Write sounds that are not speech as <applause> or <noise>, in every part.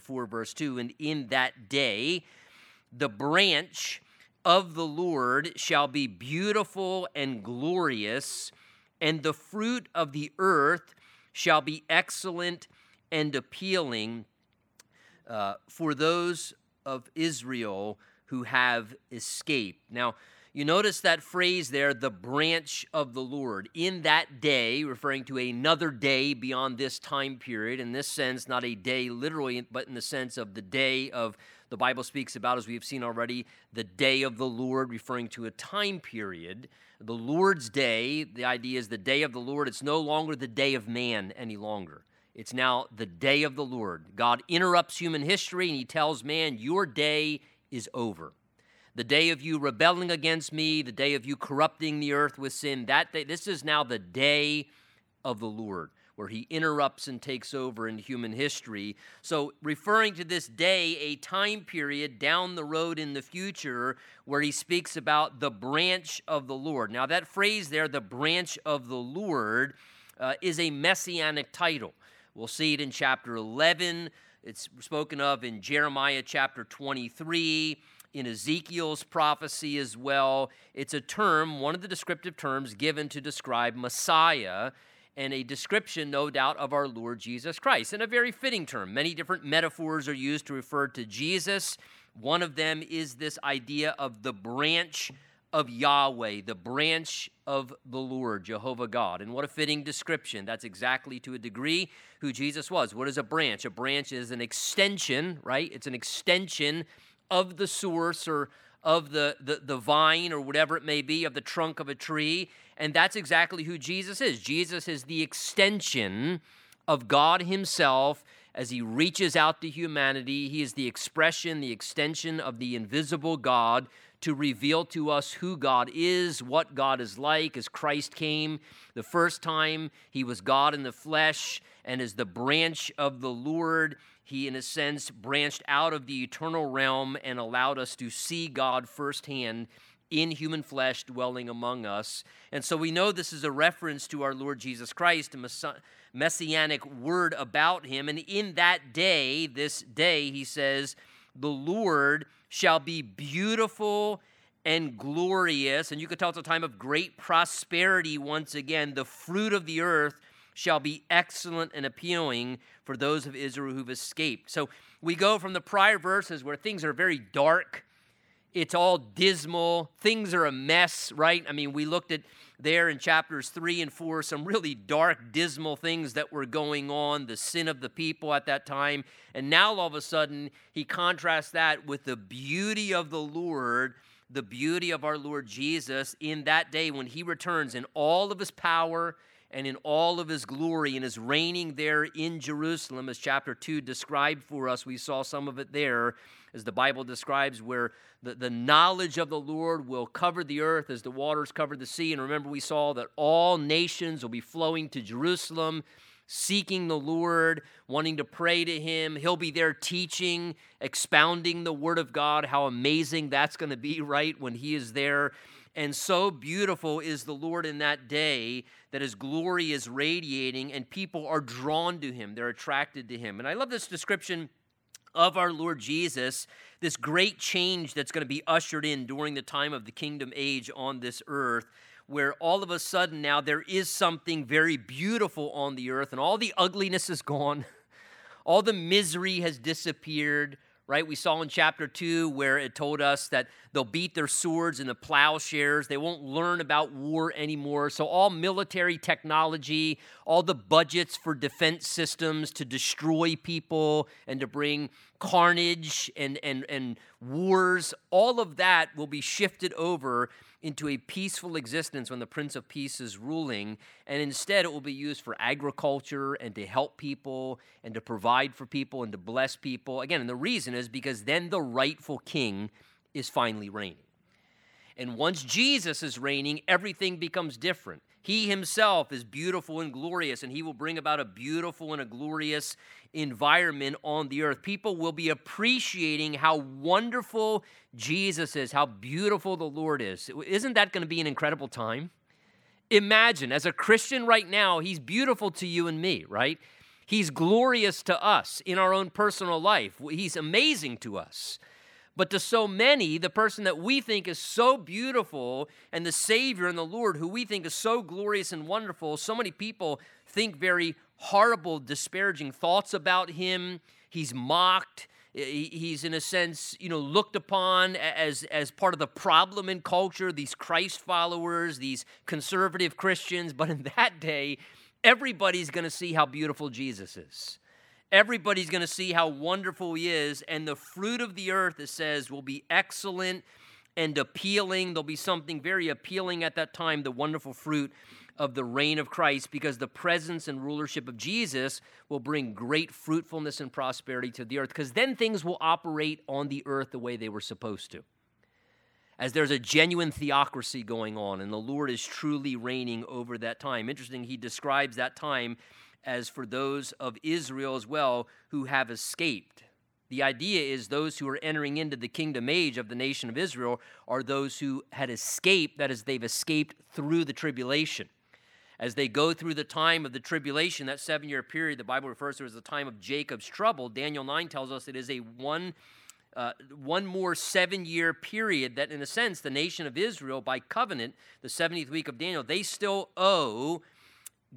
4, verse 2. And in that day, the branch of the Lord shall be beautiful and glorious, and the fruit of the earth shall be excellent and appealing uh, for those of Israel who have escaped. Now, you notice that phrase there, the branch of the Lord. In that day, referring to another day beyond this time period, in this sense, not a day literally, but in the sense of the day of, the Bible speaks about, as we have seen already, the day of the Lord, referring to a time period. The Lord's day, the idea is the day of the Lord, it's no longer the day of man any longer. It's now the day of the Lord. God interrupts human history and he tells man, Your day is over the day of you rebelling against me, the day of you corrupting the earth with sin, that day, this is now the day of the Lord, where he interrupts and takes over in human history. So, referring to this day, a time period down the road in the future where he speaks about the branch of the Lord. Now, that phrase there, the branch of the Lord, uh, is a messianic title. We'll see it in chapter 11. It's spoken of in Jeremiah chapter 23 in Ezekiel's prophecy as well. It's a term, one of the descriptive terms given to describe Messiah, and a description, no doubt, of our Lord Jesus Christ, and a very fitting term. Many different metaphors are used to refer to Jesus. One of them is this idea of the branch of Yahweh, the branch of the Lord, Jehovah God. And what a fitting description. That's exactly to a degree who Jesus was. What is a branch? A branch is an extension, right? It's an extension of the source or of the, the, the vine or whatever it may be, of the trunk of a tree. And that's exactly who Jesus is. Jesus is the extension of God Himself as He reaches out to humanity. He is the expression, the extension of the invisible God to reveal to us who God is, what God is like. As Christ came the first time, He was God in the flesh and as the branch of the Lord he, in a sense, branched out of the eternal realm and allowed us to see God firsthand in human flesh dwelling among us. And so we know this is a reference to our Lord Jesus Christ, a messianic word about him. And in that day, this day, he says, the Lord shall be beautiful and glorious. And you could tell it's a time of great prosperity once again. The fruit of the earth shall be excellent and appealing for those of Israel who've escaped. So we go from the prior verses where things are very dark, it's all dismal, things are a mess, right? I mean, we looked at there in chapters 3 and 4 some really dark, dismal things that were going on, the sin of the people at that time. And now all of a sudden, he contrasts that with the beauty of the Lord the beauty of our Lord Jesus in that day when he returns in all of his power and in all of his glory and is reigning there in Jerusalem, as chapter 2 described for us. We saw some of it there, as the Bible describes, where the, the knowledge of the Lord will cover the earth as the waters cover the sea. And remember, we saw that all nations will be flowing to Jerusalem. Seeking the Lord, wanting to pray to Him. He'll be there teaching, expounding the Word of God. How amazing that's going to be, <laughs> right? When He is there and so beautiful is the Lord in that day that his glory is radiating and people are drawn to him. They're attracted to him. And I love this description of our Lord Jesus, this great change that's going to be ushered in during the time of the kingdom age on this earth, where all of a sudden now there is something very beautiful on the earth and all the ugliness is gone, <laughs> all the misery has disappeared right? We saw in chapter 2 where it told us that they'll beat their swords into plowshares. They won't learn about war anymore. So, all military technology, all the budgets for defense systems to destroy people and to bring carnage and, and, and wars, all of that will be shifted over into a peaceful existence when the Prince of Peace is ruling, and instead it will be used for agriculture and to help people and to provide for people and to bless people. Again, and the reason is because then the rightful king is finally reigning. And once Jesus is reigning, everything becomes different. He himself is beautiful and glorious, and he will bring about a beautiful and a glorious environment on the earth. People will be appreciating how wonderful Jesus is, how beautiful the Lord is. Isn't that going to be an incredible time? Imagine, as a Christian right now, he's beautiful to you and me, right? He's glorious to us in our own personal life. He's amazing to us. But to so many, the person that we think is so beautiful and the Savior and the Lord, who we think is so glorious and wonderful, so many people think very horrible, disparaging thoughts about him. He's mocked. He's, in a sense, you know, looked upon as, as part of the problem in culture, these Christ followers, these conservative Christians. But in that day, everybody's going to see how beautiful Jesus is. Everybody's going to see how wonderful he is. And the fruit of the earth, it says, will be excellent and appealing. There'll be something very appealing at that time, the wonderful fruit of the reign of Christ, because the presence and rulership of Jesus will bring great fruitfulness and prosperity to the earth, because then things will operate on the earth the way they were supposed to as there's a genuine theocracy going on and the Lord is truly reigning over that time. Interesting, he describes that time as for those of Israel as well who have escaped. The idea is those who are entering into the kingdom age of the nation of Israel are those who had escaped, that is, they've escaped through the tribulation. As they go through the time of the tribulation, that seven year period, the Bible refers to as the time of Jacob's trouble. Daniel 9 tells us it is a one uh, one more seven year period that, in a sense, the nation of Israel, by covenant, the 70th week of Daniel, they still owe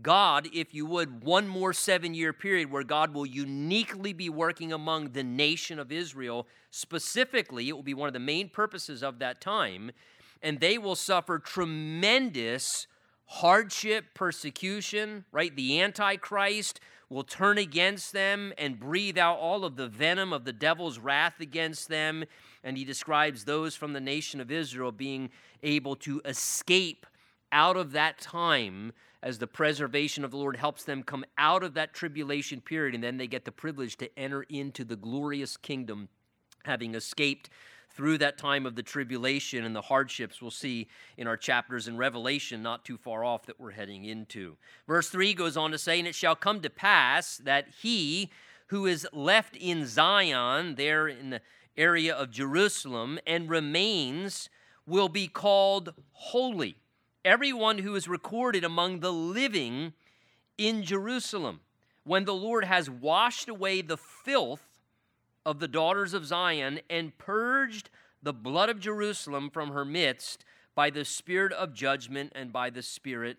God, if you would, one more seven year period where God will uniquely be working among the nation of Israel. Specifically, it will be one of the main purposes of that time, and they will suffer tremendous hardship, persecution, right? The Antichrist will turn against them and breathe out all of the venom of the devil's wrath against them. And he describes those from the nation of Israel being able to escape out of that time as the preservation of the Lord helps them come out of that tribulation period. And then they get the privilege to enter into the glorious kingdom, having escaped through that time of the tribulation and the hardships we'll see in our chapters in Revelation, not too far off, that we're heading into. Verse 3 goes on to say, And it shall come to pass that he who is left in Zion, there in the area of Jerusalem, and remains, will be called holy. Everyone who is recorded among the living in Jerusalem, when the Lord has washed away the filth of the daughters of Zion and purged the blood of Jerusalem from her midst by the spirit of judgment and by the spirit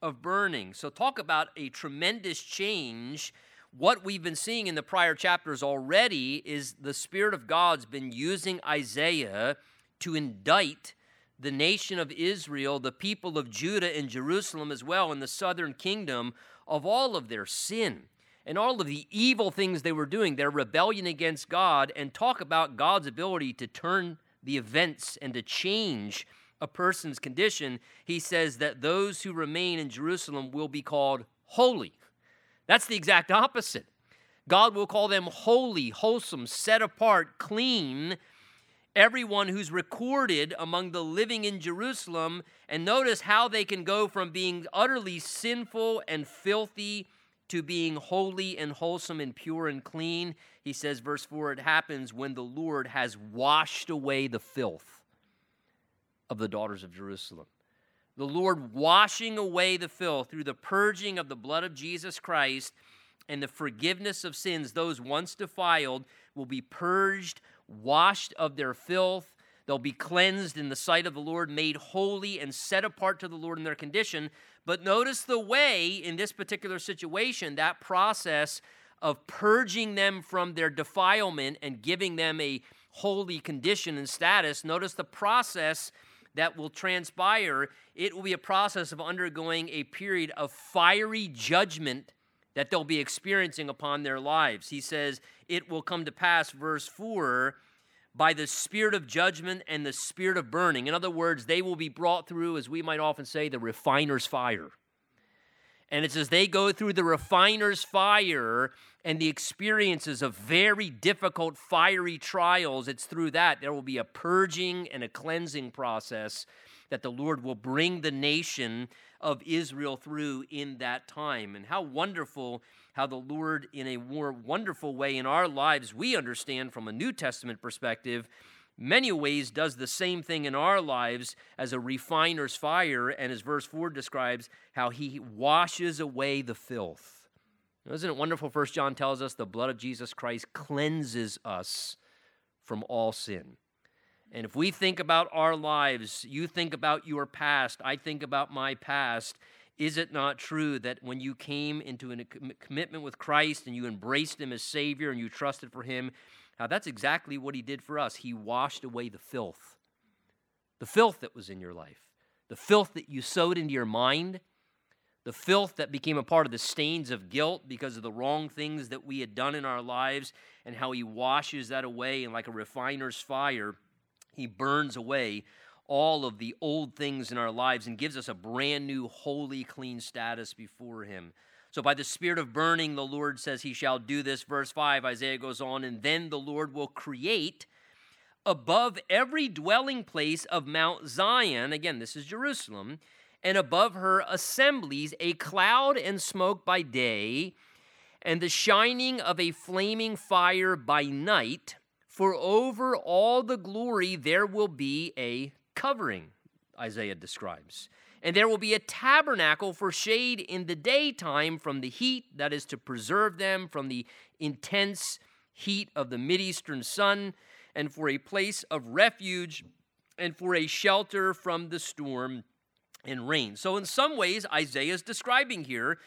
of burning. So, talk about a tremendous change. What we've been seeing in the prior chapters already is the Spirit of God's been using Isaiah to indict the nation of Israel, the people of Judah and Jerusalem as well, in the southern kingdom, of all of their sin and all of the evil things they were doing, their rebellion against God, and talk about God's ability to turn the events and to change a person's condition, he says that those who remain in Jerusalem will be called holy. That's the exact opposite. God will call them holy, wholesome, set apart, clean. Everyone who's recorded among the living in Jerusalem, and notice how they can go from being utterly sinful and filthy to being holy and wholesome and pure and clean. He says, verse 4, it happens when the Lord has washed away the filth of the daughters of Jerusalem. The Lord washing away the filth through the purging of the blood of Jesus Christ and the forgiveness of sins, those once defiled will be purged, washed of their filth. They'll be cleansed in the sight of the Lord, made holy and set apart to the Lord in their condition but notice the way in this particular situation, that process of purging them from their defilement and giving them a holy condition and status. Notice the process that will transpire. It will be a process of undergoing a period of fiery judgment that they'll be experiencing upon their lives. He says, It will come to pass, verse 4 by the spirit of judgment and the spirit of burning. In other words, they will be brought through, as we might often say, the refiner's fire. And it's as they go through the refiner's fire and the experiences of very difficult, fiery trials, it's through that there will be a purging and a cleansing process that the Lord will bring the nation of Israel through in that time. And how wonderful how the Lord, in a more wonderful way in our lives, we understand from a New Testament perspective, many ways does the same thing in our lives as a refiner's fire. And as verse 4 describes, how he washes away the filth. Isn't it wonderful? First John tells us the blood of Jesus Christ cleanses us from all sin. And if we think about our lives, you think about your past, I think about my past, is it not true that when you came into a uh, commitment with Christ and you embraced Him as Savior and you trusted for Him, now that's exactly what He did for us. He washed away the filth, the filth that was in your life, the filth that you sowed into your mind, the filth that became a part of the stains of guilt because of the wrong things that we had done in our lives, and how He washes that away, and like a refiner's fire, He burns away all of the old things in our lives and gives us a brand new, holy, clean status before Him. So, by the Spirit of burning, the Lord says He shall do this. Verse 5, Isaiah goes on, and then the Lord will create above every dwelling place of Mount Zion, again, this is Jerusalem, and above her assemblies a cloud and smoke by day, and the shining of a flaming fire by night. For over all the glory there will be a covering, Isaiah describes. And there will be a tabernacle for shade in the daytime from the heat, that is to preserve them from the intense heat of the Mideastern sun, and for a place of refuge, and for a shelter from the storm and rain. So, in some ways, Isaiah is describing here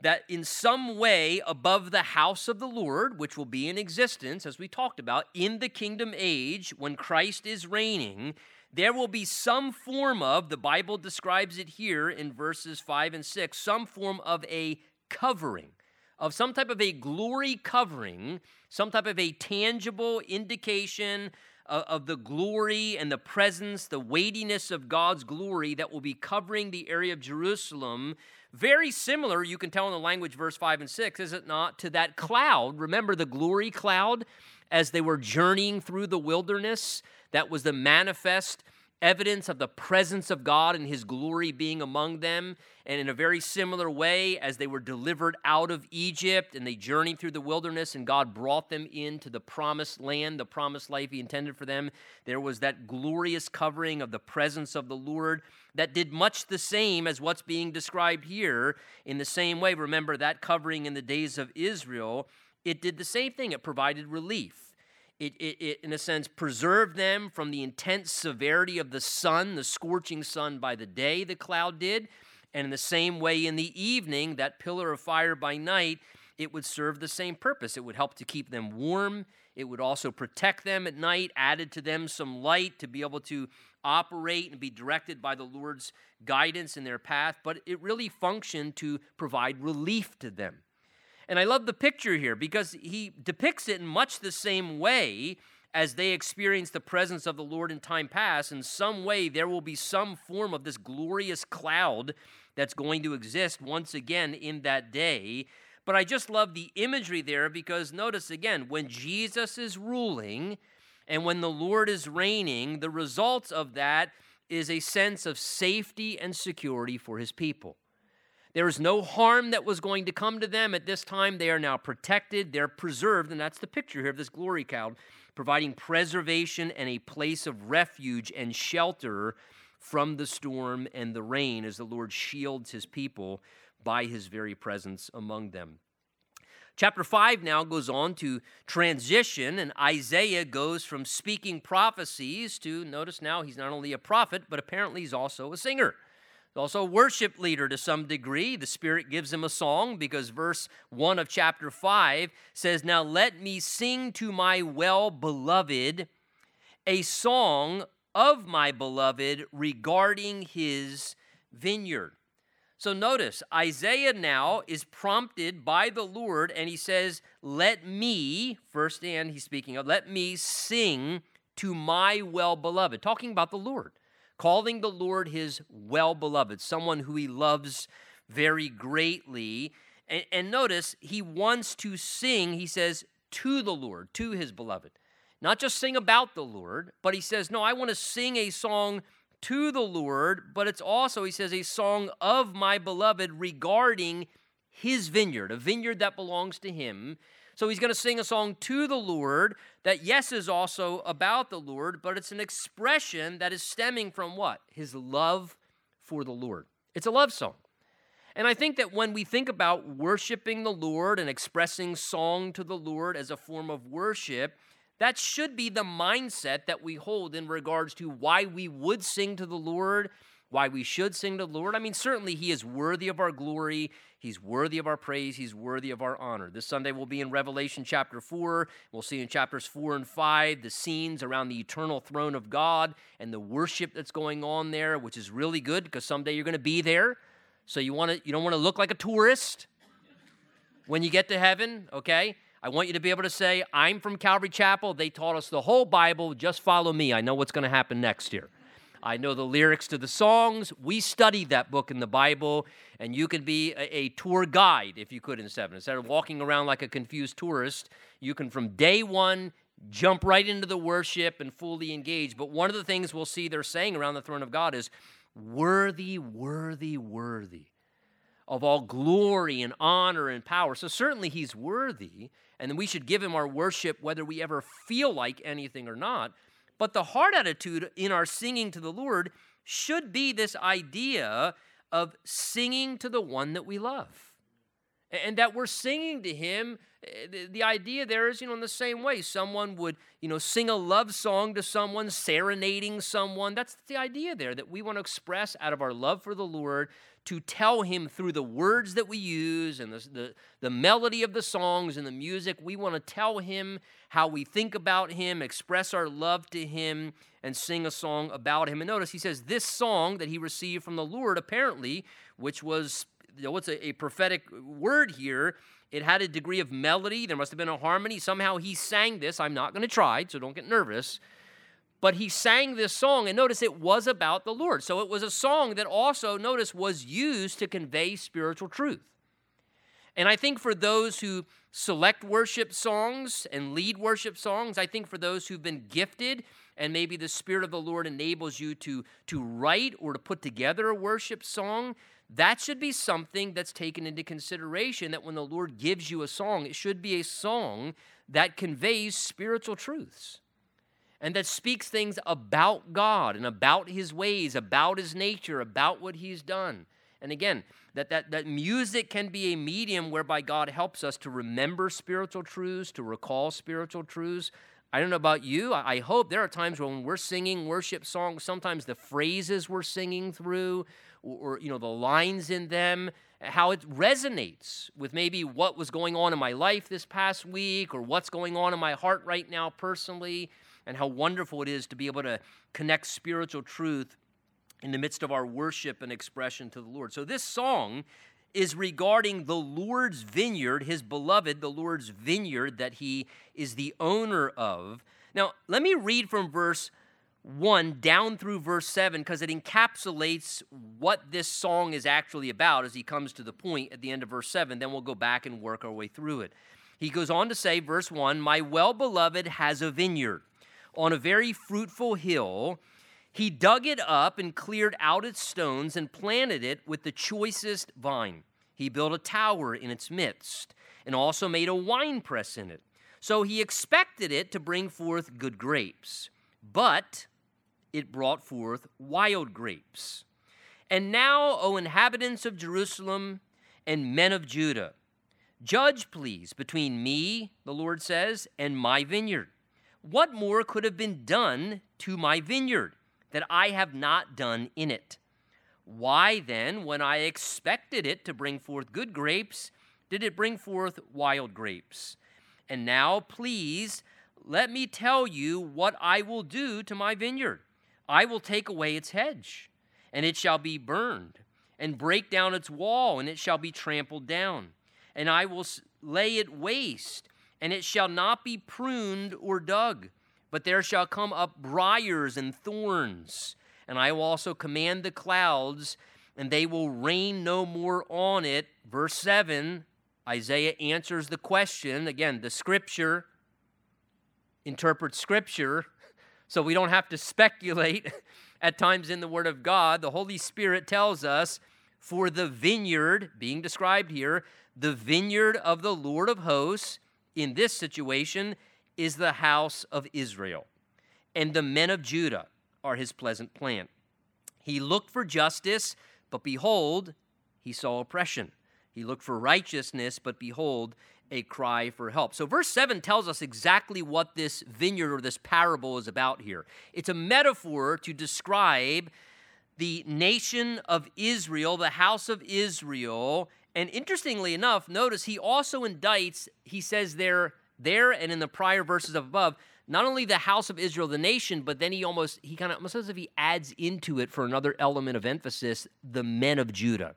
that in some way above the house of the Lord, which will be in existence, as we talked about, in the kingdom age, when Christ is reigning, there will be some form of, the Bible describes it here in verses 5 and 6, some form of a covering, of some type of a glory covering, some type of a tangible indication of, of the glory and the presence, the weightiness of God's glory that will be covering the area of Jerusalem. Very similar, you can tell in the language, verse 5 and 6, is it not, to that cloud? Remember the glory cloud as they were journeying through the wilderness? That was the manifest evidence of the presence of God and his glory being among them. And in a very similar way, as they were delivered out of Egypt and they journeyed through the wilderness and God brought them into the promised land, the promised life he intended for them, there was that glorious covering of the presence of the Lord that did much the same as what's being described here. In the same way, remember that covering in the days of Israel, it did the same thing, it provided relief it, it, it, in a sense, preserved them from the intense severity of the sun, the scorching sun by the day, the cloud did. And in the same way, in the evening, that pillar of fire by night, it would serve the same purpose. It would help to keep them warm. It would also protect them at night, added to them some light to be able to operate and be directed by the Lord's guidance in their path. But it really functioned to provide relief to them. And I love the picture here because he depicts it in much the same way as they experience the presence of the Lord in time past. In some way, there will be some form of this glorious cloud that's going to exist once again in that day. But I just love the imagery there because notice again, when Jesus is ruling and when the Lord is reigning, the results of that is a sense of safety and security for his people. There was no harm that was going to come to them at this time. They are now protected, they're preserved, and that's the picture here of this glory cloud, providing preservation and a place of refuge and shelter from the storm and the rain as the Lord shields his people by his very presence among them. Chapter 5 now goes on to transition, and Isaiah goes from speaking prophecies to notice now he's not only a prophet, but apparently he's also a singer also a worship leader to some degree. The Spirit gives him a song because verse 1 of chapter 5 says, Now let me sing to my well beloved a song of my beloved regarding his vineyard. So notice, Isaiah now is prompted by the Lord and he says, Let me, first and he's speaking of, let me sing to my well beloved, talking about the Lord calling the Lord his well beloved, someone who he loves very greatly. And, and, notice, he wants to sing, he says, to the Lord, to his beloved. Not just sing about the Lord, but he says, no, I want to sing a song to the Lord, but it's also, he says, a song of my beloved regarding his vineyard, a vineyard that belongs to him. So he's going to sing a song to the Lord that, yes, is also about the Lord, but it's an expression that is stemming from what? His love for the Lord. It's a love song. And I think that when we think about worshiping the Lord and expressing song to the Lord as a form of worship, that should be the mindset that we hold in regards to why we would sing to the Lord, why we should sing to the Lord. I mean, certainly He is worthy of our glory, He's worthy of our praise, He's worthy of our honor. This Sunday we'll be in Revelation chapter 4. We'll see in chapters 4 and 5 the scenes around the eternal throne of God and the worship that's going on there, which is really good because someday you're going to be there. So you want to you don't want to look like a tourist when you get to heaven, okay? I want you to be able to say, I'm from Calvary Chapel. They taught us the whole Bible. Just follow me. I know what's going to happen next year. I know the lyrics to the songs. We studied that book in the Bible, and you can be a, a, tour guide if you could in seven. Instead of walking around like a confused tourist, you can from day one jump right into the worship and fully engage. But one of the things we'll see they're saying around the throne of God is, worthy, worthy, worthy of all glory and honor and power. So certainly he's worthy, and we should give him our worship whether we ever feel like anything or not. But the heart attitude in our singing to the Lord should be this idea of singing to the one that we love. And that we're singing to him Eh, the idea there is, you know, in the same way, someone would, you know, sing a love song to someone, serenading someone. That's the idea there, that we want to express out of our love for the Lord to tell Him through the words that we use and the, the, the melody of the songs and the music. We want to tell Him how we think about Him, express our love to Him, and sing a song about Him. And notice He says this song that He received from the Lord, apparently, which was, you know, what's a, a prophetic word here it had a degree of melody. There must have been a harmony. Somehow he sang this. I'm not going to try, so don't get nervous. But he sang this song, and notice it was about the Lord. So it was a song that also, notice, was used to convey spiritual truth. And I think for those who select worship songs and lead worship songs, I think for those who've been gifted and maybe the Spirit of the Lord enables you to, to write or to put together a worship song, that should be something that's taken into consideration that when the Lord gives you a song, it should be a song that conveys spiritual truths and that speaks things about God and about his ways, about his nature, about what he's done. And again, that, that, that music can be a medium whereby God helps us to remember spiritual truths, to recall spiritual truths. I don't know about you. I hope there are times when we're singing worship songs, sometimes the phrases we're singing through, or, or, you know the lines in them how it resonates with maybe what was going on in my life this past week or what's going on in my heart right now personally and how wonderful it is to be able to connect spiritual truth in the midst of our worship and expression to the Lord. So this song is regarding the Lord's vineyard, his beloved, the Lord's vineyard that he is the owner of. Now, let me read from verse 1 down through verse 7 because it encapsulates what this song is actually about as he comes to the point at the end of verse 7. Then we'll go back and work our way through it. He goes on to say, verse 1 My well beloved has a vineyard on a very fruitful hill. He dug it up and cleared out its stones and planted it with the choicest vine. He built a tower in its midst and also made a winepress in it. So he expected it to bring forth good grapes. But it brought forth wild grapes. And now, O inhabitants of Jerusalem and men of Judah, judge, please, between me, the Lord says, and my vineyard. What more could have been done to my vineyard that I have not done in it? Why then, when I expected it to bring forth good grapes, did it bring forth wild grapes? And now, please, let me tell you what I will do to my vineyard. I will take away its hedge, and it shall be burned, and break down its wall, and it shall be trampled down. And I will lay it waste, and it shall not be pruned or dug, but there shall come up briars and thorns. And I will also command the clouds, and they will rain no more on it. Verse 7, Isaiah answers the question. Again, the scripture interprets scripture <laughs> so we don't have to speculate <laughs> at times in the Word of God. The Holy Spirit tells us for the vineyard being described here, the vineyard of the Lord of hosts in this situation is the house of Israel, and the men of Judah are his pleasant plant. He looked for justice, but behold, he saw oppression. He looked for righteousness, but behold, a cry for help. So, verse 7 tells us exactly what this vineyard or this parable is about here. It's a metaphor to describe the nation of Israel, the house of Israel. And interestingly enough, notice he also indicts, he says there, there and in the prior verses above, not only the house of Israel, the nation, but then he almost, he kind of almost as if he adds into it for another element of emphasis, the men of Judah.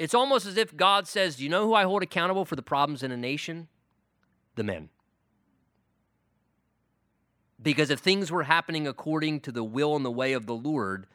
It's almost as if God says, Do you know who I hold accountable for the problems in a nation? The men. Because if things were happening according to the will and the way of the Lord,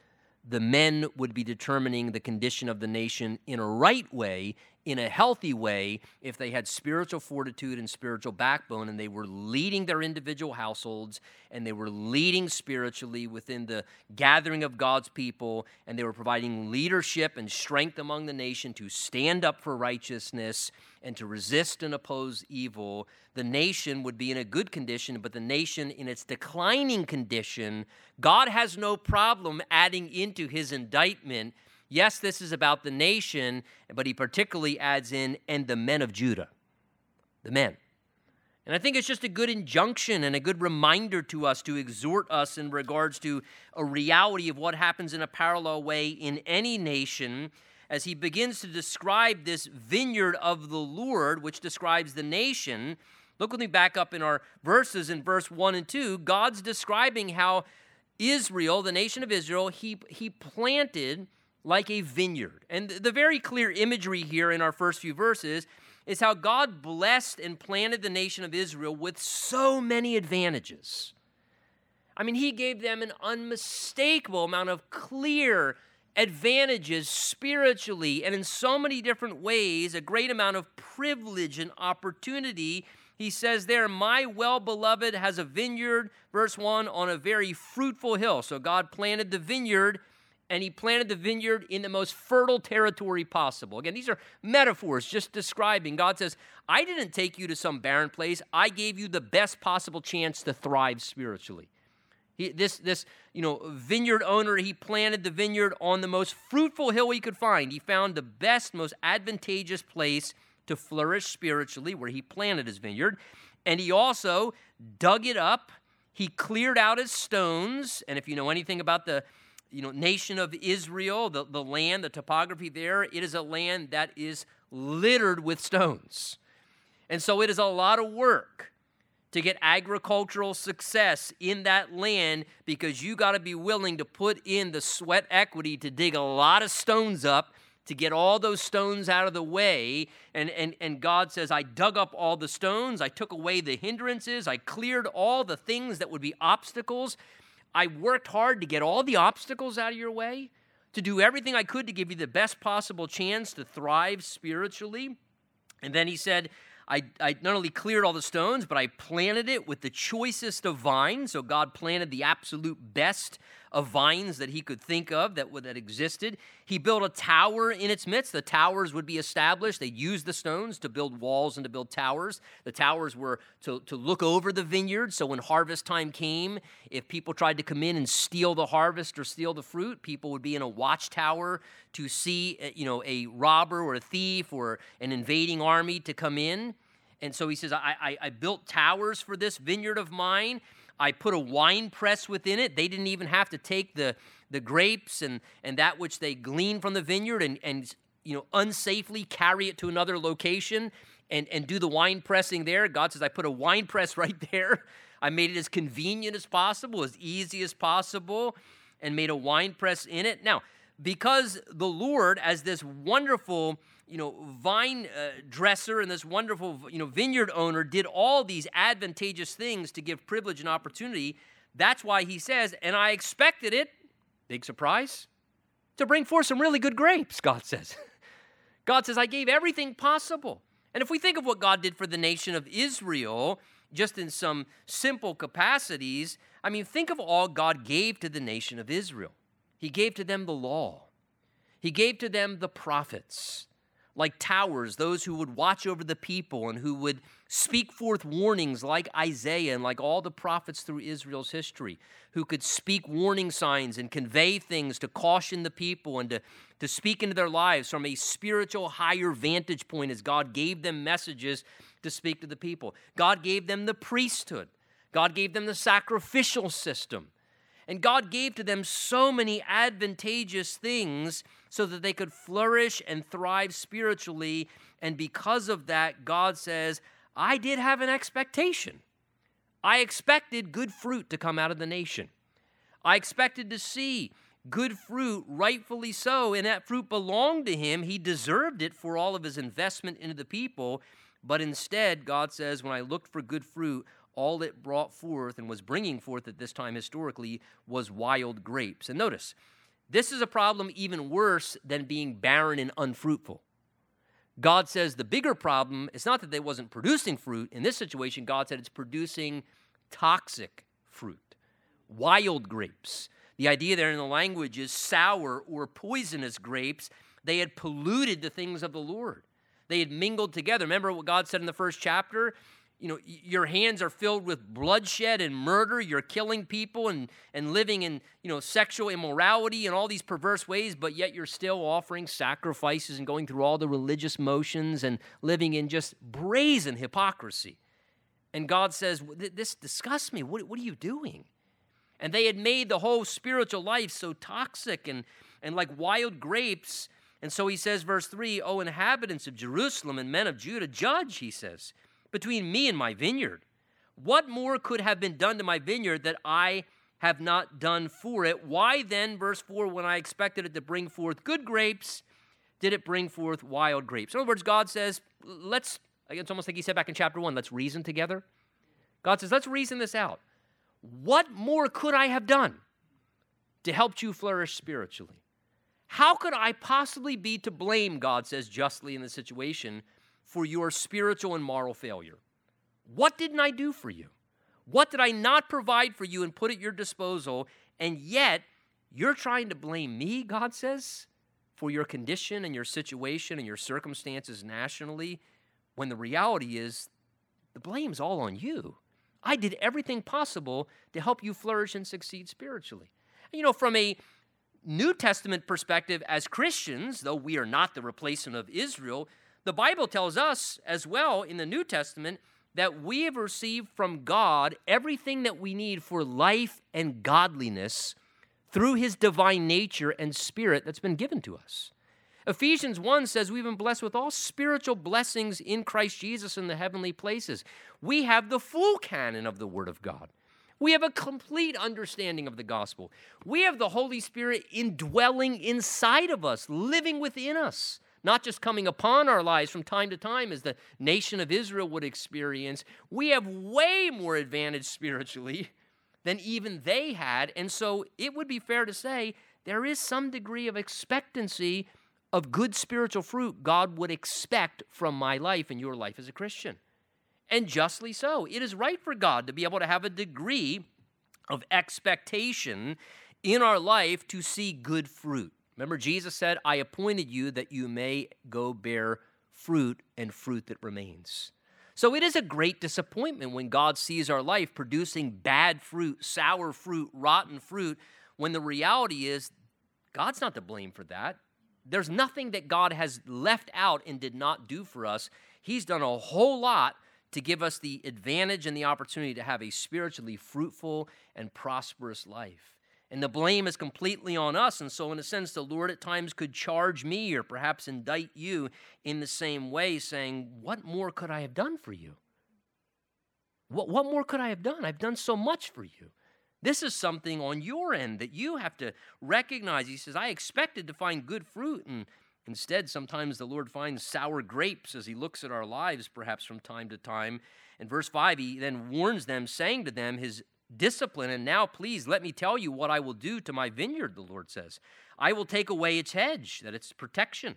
the men would be determining the condition of the nation in a right way in a healthy way if they had spiritual fortitude and spiritual backbone and they were leading their individual households and they were leading spiritually within the gathering of God's people and they were providing leadership and strength among the nation to stand up for righteousness and to resist and oppose evil, the nation would be in a good condition, but the nation in its declining condition, God has no problem adding into his indictment Yes, this is about the nation, but he particularly adds in, and the men of Judah. The men. And I think it's just a good injunction and a good reminder to us to exhort us in regards to a reality of what happens in a parallel way in any nation as he begins to describe this vineyard of the Lord, which describes the nation. Look with me back up in our verses in verse 1 and 2. God's describing how Israel, the nation of Israel, he, he planted like a vineyard. And the very clear imagery here in our first few verses is how God blessed and planted the nation of Israel with so many advantages. I mean, He gave them an unmistakable amount of clear advantages spiritually and in so many different ways, a great amount of privilege and opportunity. He says there, My well beloved has a vineyard, verse 1, on a very fruitful hill. So God planted the vineyard and he planted the vineyard in the most fertile territory possible. Again, these are metaphors just describing. God says, I didn't take you to some barren place, I gave you the best possible chance to thrive spiritually. He, this, this you know, vineyard owner, he planted the vineyard on the most fruitful hill he could find. He found the best, most advantageous place to flourish spiritually where he planted his vineyard. And he also dug it up. He cleared out his stones. And if you know anything about the you know, nation of Israel, the, the land, the topography there, it is a land that is littered with stones. And so it is a lot of work to get agricultural success in that land because you got to be willing to put in the sweat equity to dig a lot of stones up to get all those stones out of the way. And, and, and God says, I dug up all the stones, I took away the hindrances, I cleared all the things that would be obstacles I worked hard to get all the obstacles out of your way, to do everything I could to give you the best possible chance to thrive spiritually. And then he said, I, I, not only cleared all the stones, but I planted it with the choicest of vines. So God planted the absolute best of vines that he could think of that, that existed. He built a tower in its midst. The towers would be established. They used the stones to build walls and to build towers. The towers were to, to look over the vineyard. So when harvest time came, if people tried to come in and steal the harvest or steal the fruit, people would be in a watchtower to see uh, you know, a robber or a thief or an invading army to come in. And so he says, I, I, I built towers for this vineyard of mine. I put a wine press within it. They didn't even have to take the, the grapes and, and that which they glean from the vineyard and, and you know, unsafely carry it to another location and, and do the wine pressing there. God says, I put a wine press <laughs> right there. I made it as convenient as possible, as easy as possible, and made a wine press in it. Now, because the Lord, as this wonderful you know, vine uh, dresser and this wonderful, you know, vineyard owner did all these advantageous things to give privilege and opportunity. That's why he says, and I expected it, big surprise, to bring forth some really good grapes, <laughs> God says. God says, I gave everything possible. And if we think of what God did for the nation of Israel, just in some simple capacities, I mean, think of all God gave to the nation of Israel. He gave to them the law, He gave to them the prophets, like towers, those who would watch over the people and who would speak forth warnings like Isaiah and like all the prophets through Israel's history, who could speak warning signs and convey things to caution the people and to, to speak into their lives from a spiritual higher vantage point as God gave them messages to speak to the people. God gave them the priesthood, God gave them the sacrificial system. And God gave to them so many advantageous things so that they could flourish and thrive spiritually. And because of that, God says, I did have an expectation. I expected good fruit to come out of the nation. I expected to see good fruit, rightfully so, and that fruit belonged to him. He deserved it for all of his investment into the people. But instead, God says, when I looked for good fruit, all it brought forth and was bringing forth at this time historically was wild grapes. And notice, this is a problem even worse than being barren and unfruitful. God says the bigger problem is not that they wasn't producing fruit. In this situation, God said it's producing toxic fruit, wild grapes. The idea there in the language is sour or poisonous grapes. They had polluted the things of the Lord. They had mingled together. Remember what God said in the first chapter? You know your hands are filled with bloodshed and murder. You're killing people and and living in you know sexual immorality and all these perverse ways but yet you're still offering sacrifices and going through all the religious motions and living in just brazen hypocrisy. And god says this disgusts me. What, what are you doing? And they had made the whole spiritual life so toxic and and like wild grapes. And so he says verse 3 oh inhabitants of jerusalem and men of judah judge he says between me and my vineyard. What more could have been done to my vineyard that I have not done for it? Why then, verse 4, when I expected it to bring forth good grapes, did it bring forth wild grapes? In other words, God says, let's, it's almost like he said back in chapter 1, let's reason together. God says, let's reason this out. What more could I have done to help you flourish spiritually? How could I possibly be to blame, God says justly in the situation, for your spiritual and moral failure? What didn't I do for you? What did I not provide for you and put at your disposal? And yet, you're trying to blame me, God says, for your condition and your situation and your circumstances nationally, when the reality is the blame's all on you. I did everything possible to help you flourish and succeed spiritually. You know, from a New Testament perspective, as Christians, though we are not the replacement of Israel, the Bible tells us as well in the New Testament that we have received from God everything that we need for life and godliness through his divine nature and spirit that's been given to us. Ephesians 1 says we've been blessed with all spiritual blessings in Christ Jesus in the heavenly places. We have the full canon of the Word of God. We have a complete understanding of the gospel. We have the Holy Spirit indwelling inside of us, living within us not just coming upon our lives from time to time as the nation of Israel would experience. We have way more advantage <laughs> spiritually than even they had. And so it would be fair to say there is some degree of expectancy of good spiritual fruit God would expect from my life and your life as a Christian. And justly so. It is right for God to be able to have a degree of expectation in our life to see good fruit. Remember, Jesus said, I appointed you that you may go bear fruit and fruit that remains. So it is a great disappointment when God sees our life producing bad fruit, sour fruit, rotten fruit, when the reality is God's not to blame for that. There's nothing that God has left out and did not do for us. He's done a whole lot to give us the advantage and the opportunity to have a spiritually fruitful and prosperous life. And the blame is completely on us. And so, in a sense, the Lord at times could charge me or perhaps indict you in the same way, saying, What more could I have done for you? What, what more could I have done? I've done so much for you. This is something on your end that you have to recognize. He says, I expected to find good fruit. And instead, sometimes the Lord finds sour grapes as he looks at our lives, perhaps from time to time. In verse 5, he then warns them, saying to them, His discipline. And now, please, let me tell you what I will do to my vineyard, the Lord says. I will take away its hedge, that its protection,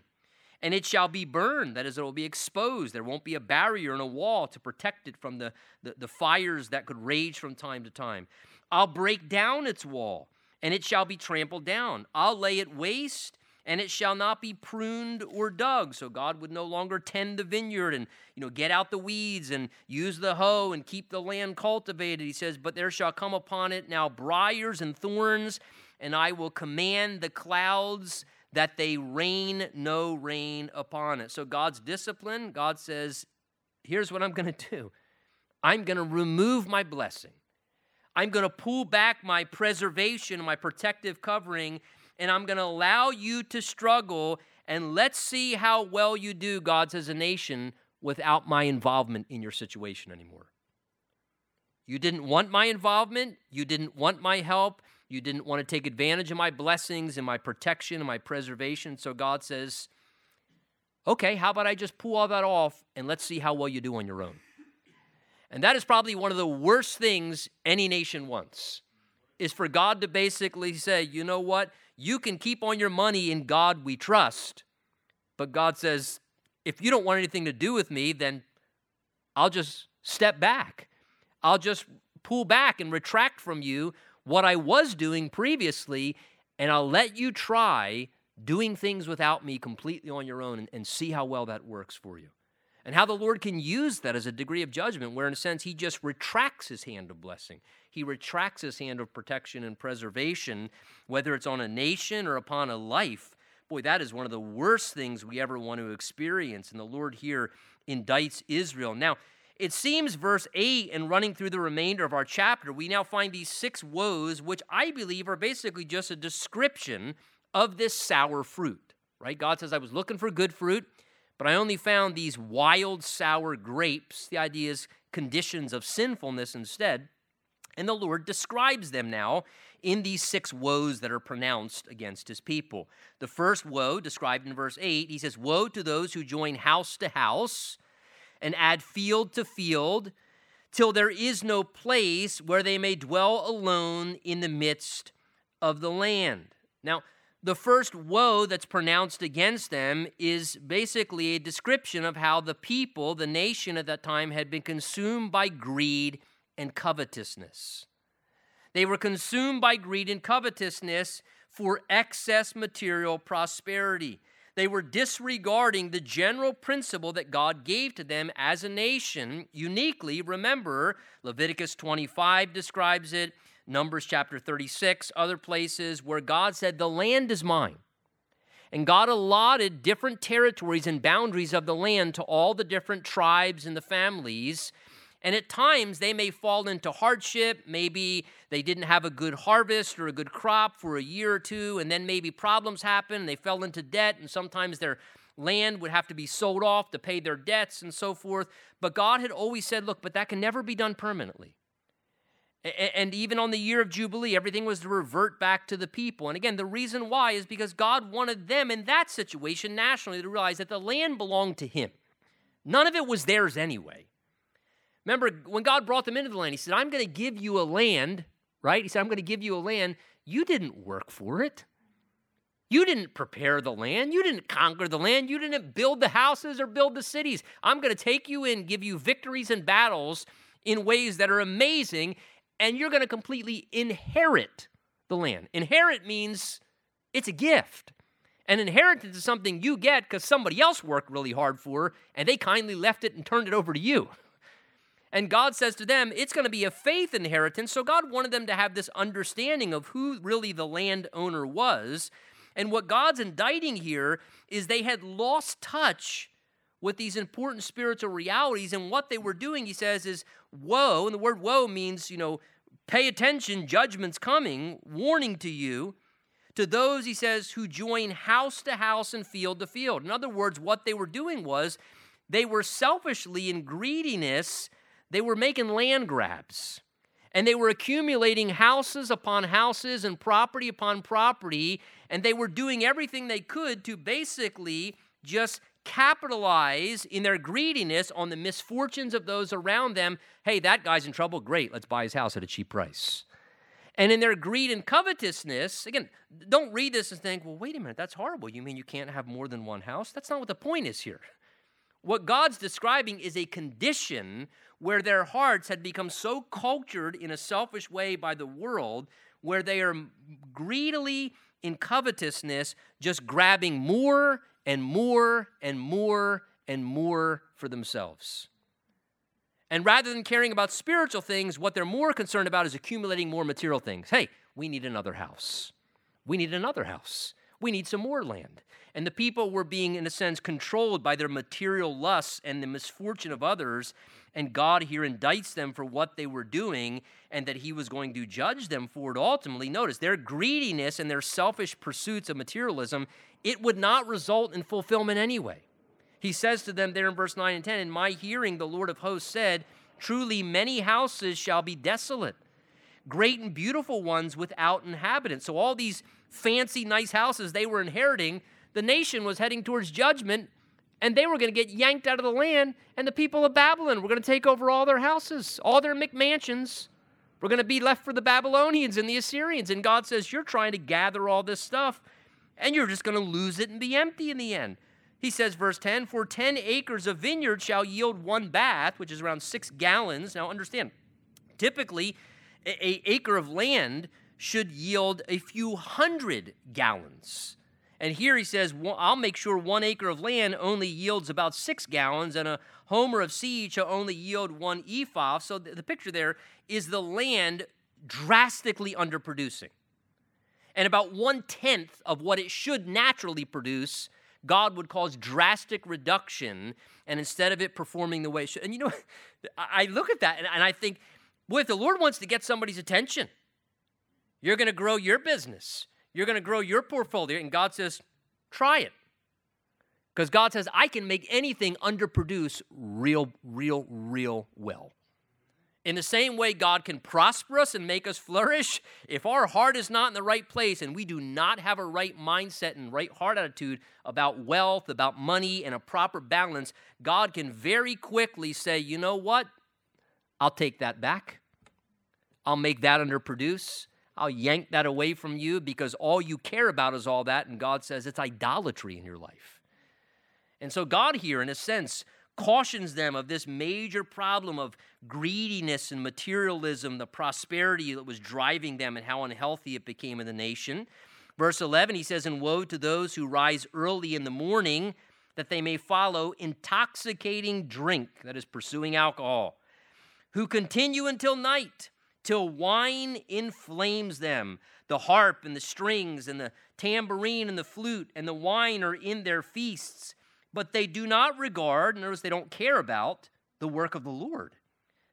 and it shall be burned, that is, it will be exposed. There won't be a barrier and a wall to protect it from the, the, the fires that could rage from time to time. I'll break down its wall, and it shall be trampled down. I'll lay it waste, and it shall not be pruned or dug. So God would no longer tend the vineyard and you know get out the weeds and use the hoe and keep the land cultivated. He says, "But there shall come upon it now briars and thorns, and I will command the clouds that they rain no rain upon it." So God's discipline, God says, "Here's what I'm going <laughs> to do. I'm going to remove my blessing. I'm going to pull back my preservation, my protective covering." And I'm going to allow you to struggle, and let's see how well you do, God says, a nation, without my involvement in your situation anymore. You didn't want my involvement, you didn't want my help, you didn't want to take advantage of my blessings and my protection and my preservation. So God says, okay, how about I just pull all that off and let's see how well you do on your own? And that is probably one of the worst things any nation wants is for God to basically say, you know what? You can keep on your money in God we trust. But God says, if you don't want anything to do with me, then I'll just step back. I'll just pull back and retract from you what I was doing previously, and I'll let you try doing things without me completely on your own and, and, see how well that works for you. And how the Lord can use that as a degree of judgment, where in a sense He just retracts His hand of blessing he retracts his hand of protection and preservation, whether it's on a nation or upon a life. Boy, that is one of the worst things we ever want to experience. And the Lord here indicts Israel. Now, it seems verse 8 and running through the remainder of our chapter, we now find these six woes, which I believe are basically just a description of this sour fruit, right? God says, I was looking for good fruit, but I only found these wild sour grapes. The idea is conditions of sinfulness instead. And the Lord describes them now in these six woes that are pronounced against his people. The first woe, described in verse 8, he says, Woe to those who join house to house and add field to field, till there is no place where they may dwell alone in the midst of the land. Now, the first woe that's pronounced against them is basically a description of how the people, the nation at that time, had been consumed by greed and covetousness. They were consumed by greed and covetousness for excess material prosperity. They were disregarding the general principle that God gave to them as a nation. Uniquely, remember, Leviticus 25 describes it, Numbers chapter 36, other places where God said, The land is mine. And God allotted different territories and boundaries of the land to all the different tribes and the families and at times they may fall into hardship. Maybe they didn't have a good harvest or a good crop for a year or two, and then maybe problems happen. They fell into debt, and sometimes their land would have to be sold off to pay their debts and so forth. But God had always said, look, but that can never be done permanently. And even on the year of Jubilee, everything was to revert back to the people. And again, the reason why is because God wanted them in that situation nationally to realize that the land belonged to Him. None of it was theirs anyway. Remember, when God brought them into the land, He said, I'm going to give you a land, right? He said, I'm going to give you a land. You didn't work for it. You didn't prepare the land. You didn't conquer the land. You didn't build the houses or build the cities. I'm going to take you in, give you victories and battles in ways that are amazing, and you're going to completely inherit the land. Inherit means it's a gift. An inheritance is something you get because somebody else worked really hard for, and they kindly left it and turned it over to you. And God says to them, it's going to be a faith inheritance. So God wanted them to have this understanding of who really the landowner was. And what God's indicting here is they had lost touch with these important spiritual realities. And what they were doing, he says, is woe. And the word woe means, you know, pay attention, judgment's coming, warning to you. To those, he says, who join house to house and field to field. In other words, what they were doing was they were selfishly in greediness they were making land grabs and they were accumulating houses upon houses and property upon property, and they were doing everything they could to basically just capitalize in their greediness on the misfortunes of those around them. Hey, that guy's in trouble. Great, let's buy his house at a cheap price. And in their greed and covetousness, again, don't read this and think, well, wait a minute, that's horrible. You mean you can't have more than one house? That's not what the point is here. What God's describing is a condition where their hearts had become so cultured in a selfish way by the world, where they are greedily in covetousness, just grabbing more and more and more and more for themselves. And rather than caring about spiritual things, what they're more concerned about is accumulating more material things. Hey, we need another house. We need another house. We need some more land. And the people were being, in a sense, controlled by their material lusts and the misfortune of others. And God here indicts them for what they were doing and that He was going to judge them for it ultimately. Notice their greediness and their selfish pursuits of materialism, it would not result in fulfillment anyway. He says to them there in verse 9 and 10 In my hearing, the Lord of hosts said, Truly many houses shall be desolate, great and beautiful ones without inhabitants. So, all these fancy, nice houses they were inheriting, the nation was heading towards judgment, and they were going to get yanked out of the land, and the people of Babylon were going to take over all their houses, all their McMansions. We're going to be left for the Babylonians and the Assyrians. And God says, You're trying to gather all this stuff, and you're just going to lose it and be empty in the end. He says, verse 10 For 10 acres of vineyard shall yield one bath, which is around six gallons. Now, understand, typically, a, acre of land should yield a few hundred gallons. And here he says, I'll make sure one acre of land only yields about six gallons, and a homer of seed shall only yield one ephah. So the, the picture there is the land drastically underproducing. And about one tenth of what it should naturally produce God would cause drastic reduction, and instead of it performing the way it should. And you know, <laughs> I look at that and, and I think, boy, if the Lord wants to get somebody's attention, you're going to grow your business, you're going to grow your portfolio, and God says, try it. Because God says, I can make anything underproduce real, real, real well. In the same way, God can prosper us and make us flourish. If our heart is not in the right place and we do not have a right mindset and right heart attitude about wealth, about money, and a proper balance, God can very quickly say, you know what? I'll take that back. I'll make that underproduce. I'll yank that away from you because all you care about is all that. And God says it's idolatry in your life. And so, God here, in a sense, cautions them of this major problem of greediness and materialism, the prosperity that was driving them, and how unhealthy it became in the nation. Verse 11, he says, And woe to those who rise early in the morning that they may follow intoxicating drink, that is, pursuing alcohol, who continue until night, till wine inflames them. The harp and the strings and the tambourine and the flute and the wine are in their feasts but they do not regard, notice they don't care about, the work of the Lord,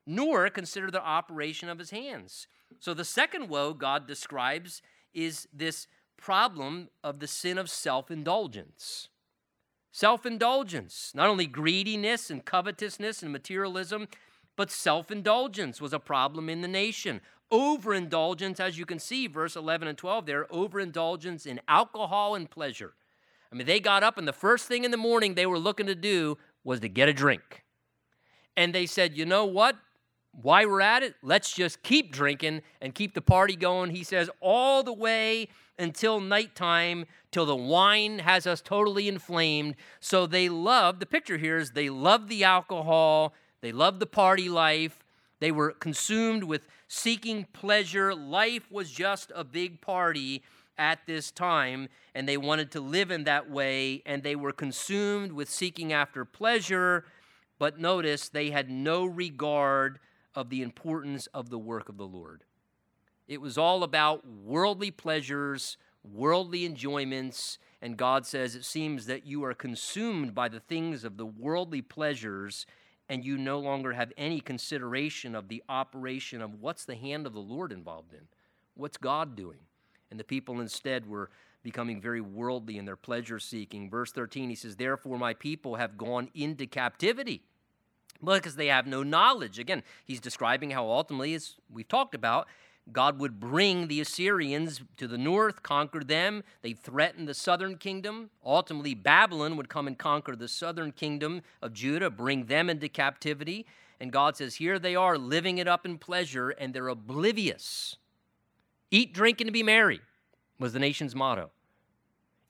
nor consider the operation of his hands. So the second woe God describes is this problem of the sin of self indulgence. Self indulgence, not only greediness and covetousness and materialism, but self indulgence was a problem in the nation. Overindulgence, as you can see, verse 11 and 12 there, overindulgence in alcohol and pleasure. I mean, they got up, and the first thing in the morning they were looking to do was to get a drink. And they said, you know what? Why we're at it, let's just keep drinking and keep the party going. He says, all the way until nighttime, till the wine has us totally inflamed. So they love, the picture here is they love the alcohol, they loved the party life, they were consumed with seeking pleasure. Life was just a big party at this time, and they wanted to live in that way, and they were consumed with seeking after pleasure. But notice they had no regard of the importance of the work of the Lord. It was all about worldly pleasures, worldly enjoyments, and God says, It seems that you are consumed by the things of the worldly pleasures, and you no longer have any consideration of the operation of what's the hand of the Lord involved in? What's God doing? And the people instead were becoming very worldly in their pleasure seeking. Verse 13, he says, Therefore, my people have gone into captivity because they have no knowledge. Again, he's describing how ultimately, as we've talked about, God would bring the Assyrians to the north, conquer them. They threatened the southern kingdom. Ultimately, Babylon would come and conquer the southern kingdom of Judah, bring them into captivity. And God says, Here they are living it up in pleasure, and they're oblivious Eat, drink, and be merry was the nation's motto.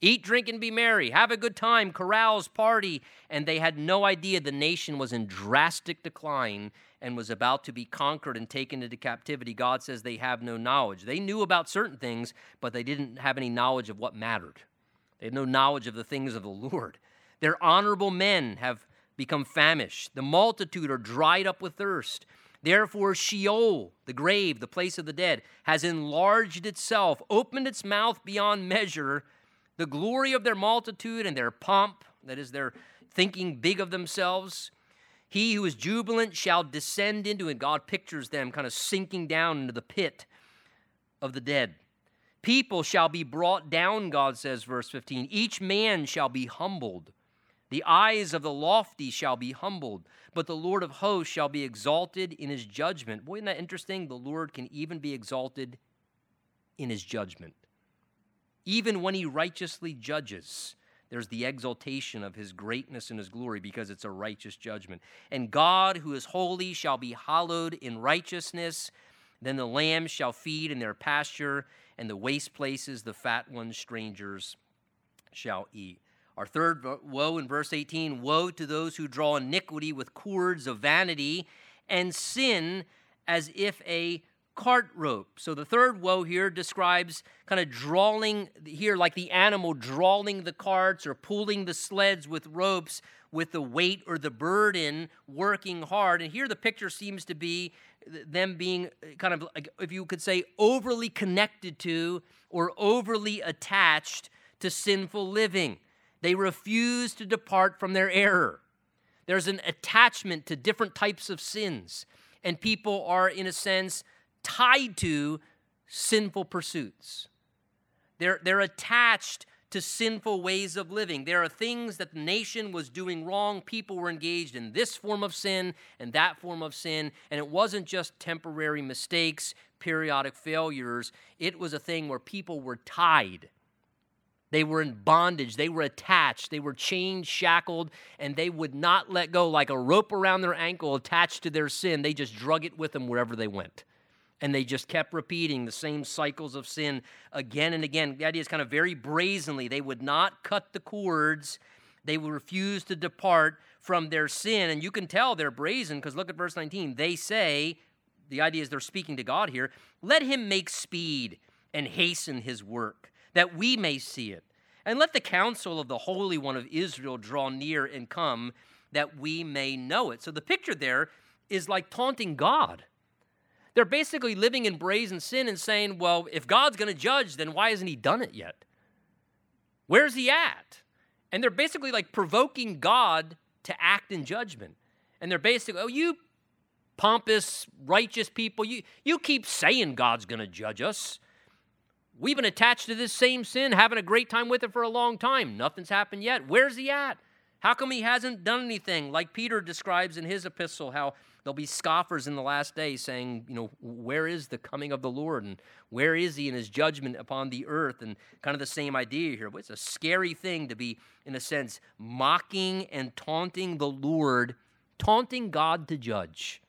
Eat, drink, and be merry. Have a good time, carouse, party. And they had no idea the nation was in drastic decline and was about to be conquered and taken into captivity. God says they have no knowledge. They knew about certain things, but they didn't have any knowledge of what mattered. They had no knowledge of the things of the Lord. Their honorable men have become famished. The multitude are dried up with thirst. Therefore, Sheol, the grave, the place of the dead, has enlarged itself, opened its mouth beyond measure the glory of their multitude and their pomp, that is, their thinking big of themselves. He who is jubilant shall descend into it. God pictures them kind of sinking down into the pit of the dead. People shall be brought down, God says, verse 15. Each man shall be humbled. The eyes of the lofty shall be humbled, but the Lord of hosts shall be exalted in his judgment. Boy, isn't that interesting? The Lord can even be exalted in his judgment. Even when he righteously judges, there's the exaltation of his greatness and his glory because it's a righteous judgment. And God, who is holy, shall be hallowed in righteousness. Then the lambs shall feed in their pasture, and the waste places, the fat ones, strangers shall eat. Our third woe in verse 18 Woe to those who draw iniquity with cords of vanity and sin as if a cart rope. So the third woe here describes kind of drawing here like the animal drawing the carts or pulling the sleds with ropes with the weight or the burden working hard. And here the picture seems to be them being uh, kind of if you could say overly connected to or overly attached to sinful living. They refuse to depart from their error. There's an attachment to different types of sins, and people are, in a sense, tied to sinful pursuits. They're, they're attached to sinful ways of living. There are things that the nation was doing wrong. People were engaged in this form of sin and that form of sin. And it wasn't just temporary mistakes, periodic failures. It was a thing where people were tied. They were in bondage. They were attached. They were chained, shackled, and they would not let go like a rope around their ankle attached to their sin. They just drug it with them wherever they went and they just kept repeating the same cycles of sin again and again. The idea is kind of very brazenly. They would not cut the cords, they would refuse to depart from their sin. And you can tell they're brazen because look at verse 19. They say, the idea is they're speaking to God here, let him make speed and hasten his work, that we may see it. And let the counsel of the Holy One of Israel draw near and come, that we may know it. So the picture there is like taunting God. They're basically living in brazen sin and saying, well, if God's going to judge, then why hasn't he done it yet? Where's he at? And they're basically like provoking God to act in judgment. And they're basically, oh, you pompous, righteous people, you, you keep saying God's going to judge us. We've been attached to this same sin, having a great time with it for a long time. Nothing's happened yet. Where's he at? How come he hasn't done anything? Like Peter describes in his epistle, how There'll be scoffers in the last day saying, you know, where is the coming of the Lord and where is he in his judgment upon the earth? And kind of the same idea here. It's a scary thing to be, in a sense, mocking and taunting the Lord, taunting God to judge.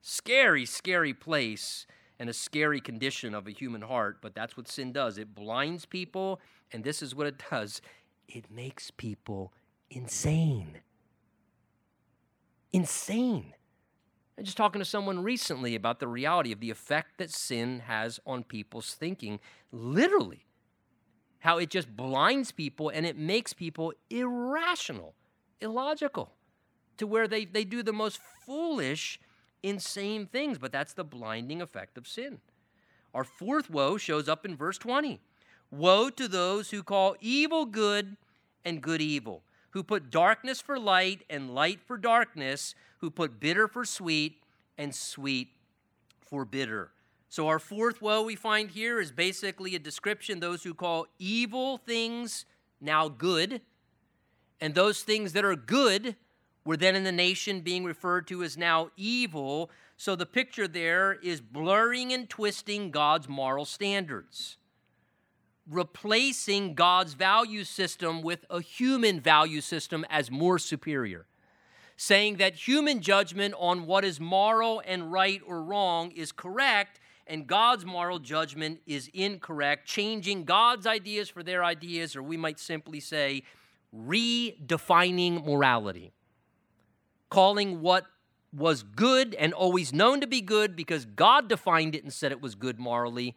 Scary, scary place and a scary condition of a human heart, but that's what sin does. It blinds people, and this is what it does it makes people insane insane. I'm just talking to someone recently about the reality of the effect that sin has on people's thinking, literally. How it just blinds people and it makes people irrational, illogical, to where they, they do the most foolish, insane things. But that's the blinding effect of sin. Our fourth woe shows up in verse 20 Woe to those who call evil good and good evil who put darkness for light and light for darkness, who put bitter for sweet and sweet for bitter. So, our fourth woe we find here is basically a description those who call evil things now good, and those things that are good were then in the nation being referred to as now evil. So, the picture there is blurring and twisting God's moral standards replacing God's value system with a human value system as more superior. Saying that human judgment on what is moral and right or wrong is correct, and God's moral judgment is incorrect, changing God's ideas for their ideas, or we might simply say, redefining morality, calling what was good and always known to be good because God defined it and said it was good morally,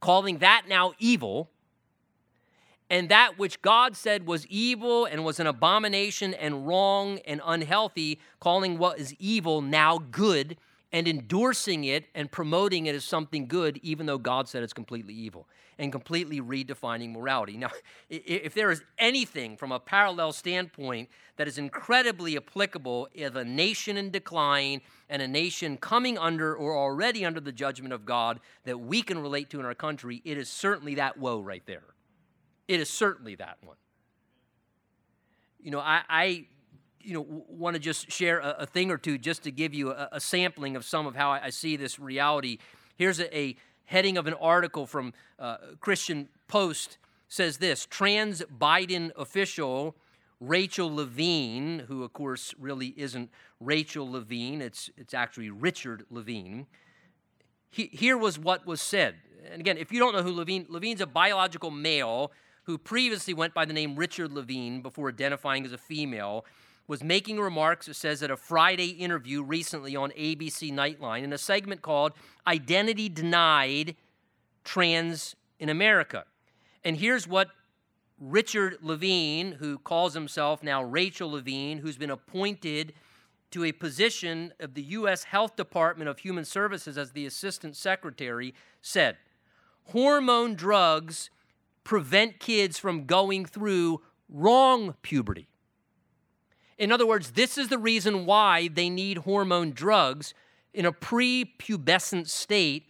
calling that now evil, and that which God said was evil and was an abomination and wrong and unhealthy, calling what is evil now good and endorsing it and promoting it as something good, even though God said it's completely evil, and completely redefining morality. Now, if there is anything from a parallel standpoint that is incredibly applicable eh, of a nation in decline and a nation coming under or already under the judgment of God that we can relate to in our country, it is certainly that woe right there. It is certainly that one. You know, I, I you know, want to just share a, a, thing or two just to give you a, a sampling of some of how I, I see this reality. Here's a, a, heading of an article from uh, Christian Post says this trans Biden official Rachel Levine, who of course really isn't Rachel Levine, it's, it's actually Richard Levine. He, here was what was said. And again, if you don't know who Levine, Levine's a biological male who previously went by the name Richard Levine before identifying as a female was making remarks, it says, at a Friday interview recently on ABC Nightline in a segment called Identity Denied Trans in America. And here's what Richard Levine, who calls himself now Rachel Levine, who's been appointed to a position of the U.S. Health Department of Human Services as the Assistant Secretary, said hormone drugs prevent kids from going through wrong puberty. In other words, this is the reason why they need hormone drugs in a prepubescent state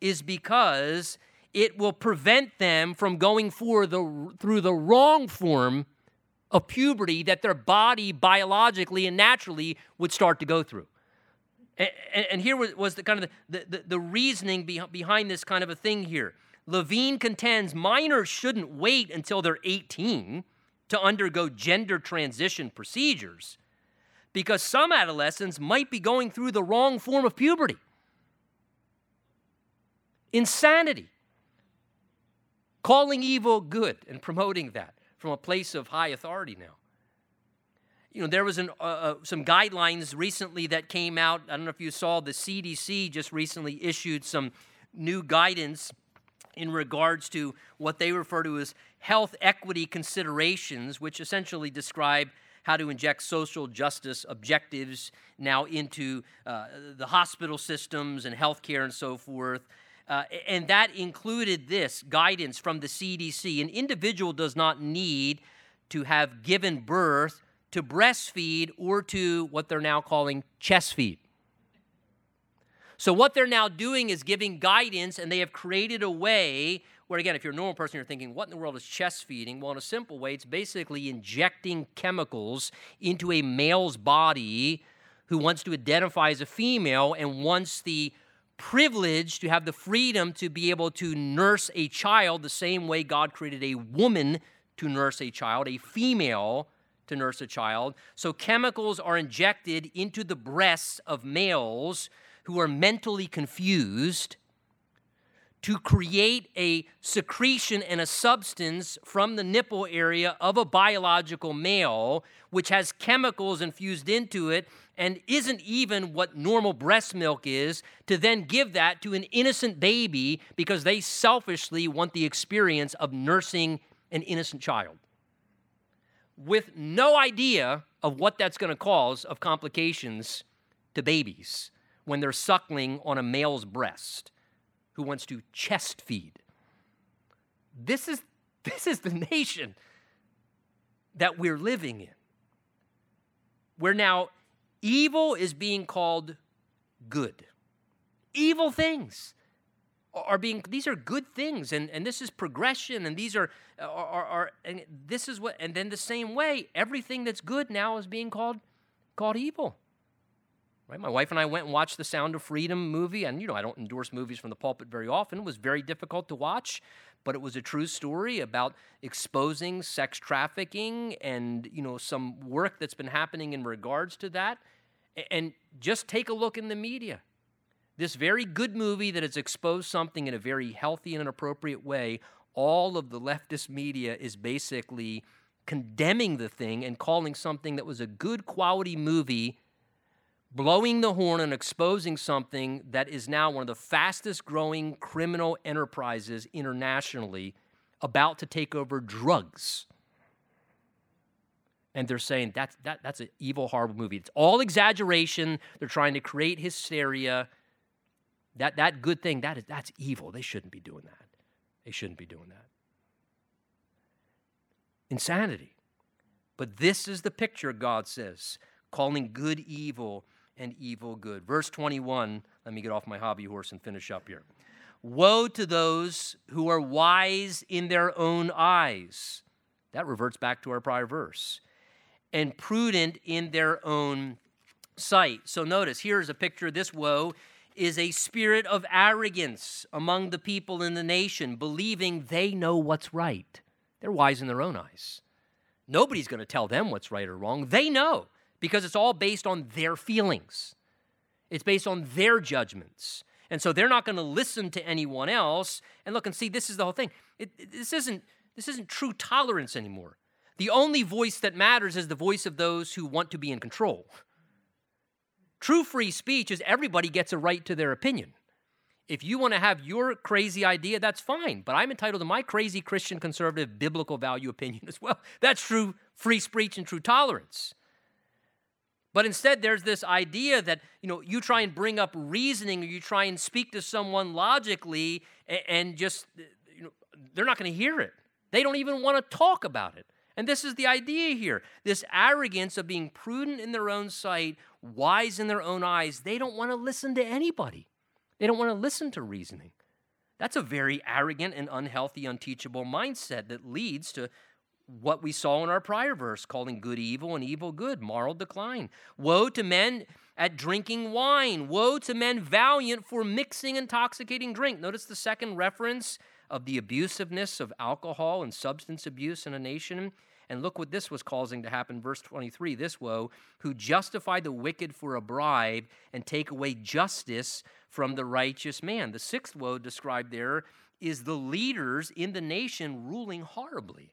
is because it will prevent them from going the, through the wrong form of puberty that their body biologically and naturally would start to go through. And, and here was, was, the kind of the, the, the reasoning behind this kind of a thing here. Levine contends minors shouldn't wait until they're 18 to undergo gender transition procedures because some adolescents might be going through the wrong form of puberty. Insanity. Calling evil good and promoting that from a place of high authority now. You know, there was an, uh, uh, some guidelines recently that came out. I don't know if you saw the CDC just recently issued some new guidance in regards to what they refer to as health equity considerations, which essentially describe how to inject social justice objectives now into uh, the hospital systems and healthcare and so forth. Uh, and that included this guidance from the CDC. An individual does not need to have given birth to breastfeed or to what they're now calling chest feed. So, what they're now doing is giving guidance, and they have created a way where, again, if you're a normal person, you're thinking, what in the world is chest feeding? Well, in a simple way, it's basically injecting chemicals into a male's body who wants to identify as a female and wants the privilege to have the freedom to be able to nurse a child the same way God created a woman to nurse a child, a female to nurse a child. So, chemicals are injected into the breasts of males who are mentally confused to create a secretion and a substance from the nipple area of a biological male, which has chemicals infused into it and isn't even what normal breast milk is, to then give that to an innocent baby because they selfishly want the experience of nursing an innocent child. With no idea of what that's going to cause of complications to babies when they're suckling on a male's breast who wants to chest feed. This is, <laughs> this is the nation that we're living in. Where now evil is being called good. Evil things are being these are good things and, and this is progression and these are, are, are, are and this is what and then the same way everything that's good now is being called called evil Right? My wife and I went and watched the Sound of Freedom movie, and you know I don't endorse movies from the pulpit very often. It was very difficult to watch, but it was a true story about exposing sex trafficking and you know some work that's been happening in regards to that. And just take a look in the media. this very good movie that has exposed something in a very healthy and an appropriate way, all of the leftist media is basically condemning the thing and calling something that was a good quality movie blowing the horn and exposing something that is now one of the fastest growing criminal enterprises internationally about to take over drugs. And they're saying that's, that, that's an evil, horrible movie. It's all exaggeration. They're trying to create hysteria. That, that good thing, that is, that's evil. They shouldn't be doing that. They shouldn't be doing that. Insanity. But this is the picture, God says, calling good evil and evil good. Verse 21, let me get off my hobby horse and finish up here. Woe to those who are wise in their own eyes. That reverts back to our prior verse. And prudent in their own sight. So notice, here's a picture of this woe is a spirit of arrogance among the people in the nation, believing they know what's right. They're wise in their own eyes. Nobody's going to tell them what's right or wrong. They know because it's all based on their feelings, it's based on their judgments. And so they're not going to listen to anyone else. And look and see, this is the whole thing. It, it, this, isn't, this isn't true tolerance anymore. The only voice that matters is the voice of those who want to be in control. True free speech is everybody gets a right to their opinion. If you want to have your crazy idea, that's fine, but I'm entitled to my crazy Christian conservative biblical value opinion <laughs> as well. That's true free speech and true tolerance. But instead, there's this idea that you know you try and bring up reasoning, or you try and speak to someone logically, and, just you know they're not going to hear it. They don't even want to talk about it. And this is the idea here: this arrogance of being prudent in their own sight, wise in their own eyes. They don't want to listen to anybody. They don't want to listen to reasoning. That's a very arrogant and unhealthy, unteachable mindset that leads to what we saw in our prior verse, calling good evil and evil good, moral decline. Woe to men at drinking wine. Woe to men valiant for mixing intoxicating drink. Notice the second reference of the abusiveness of alcohol and substance abuse in a nation. And look what this was causing to happen. Verse 23 this woe, who justify the wicked for a bribe and take away justice from the righteous man. The sixth woe described there is the leaders in the nation ruling horribly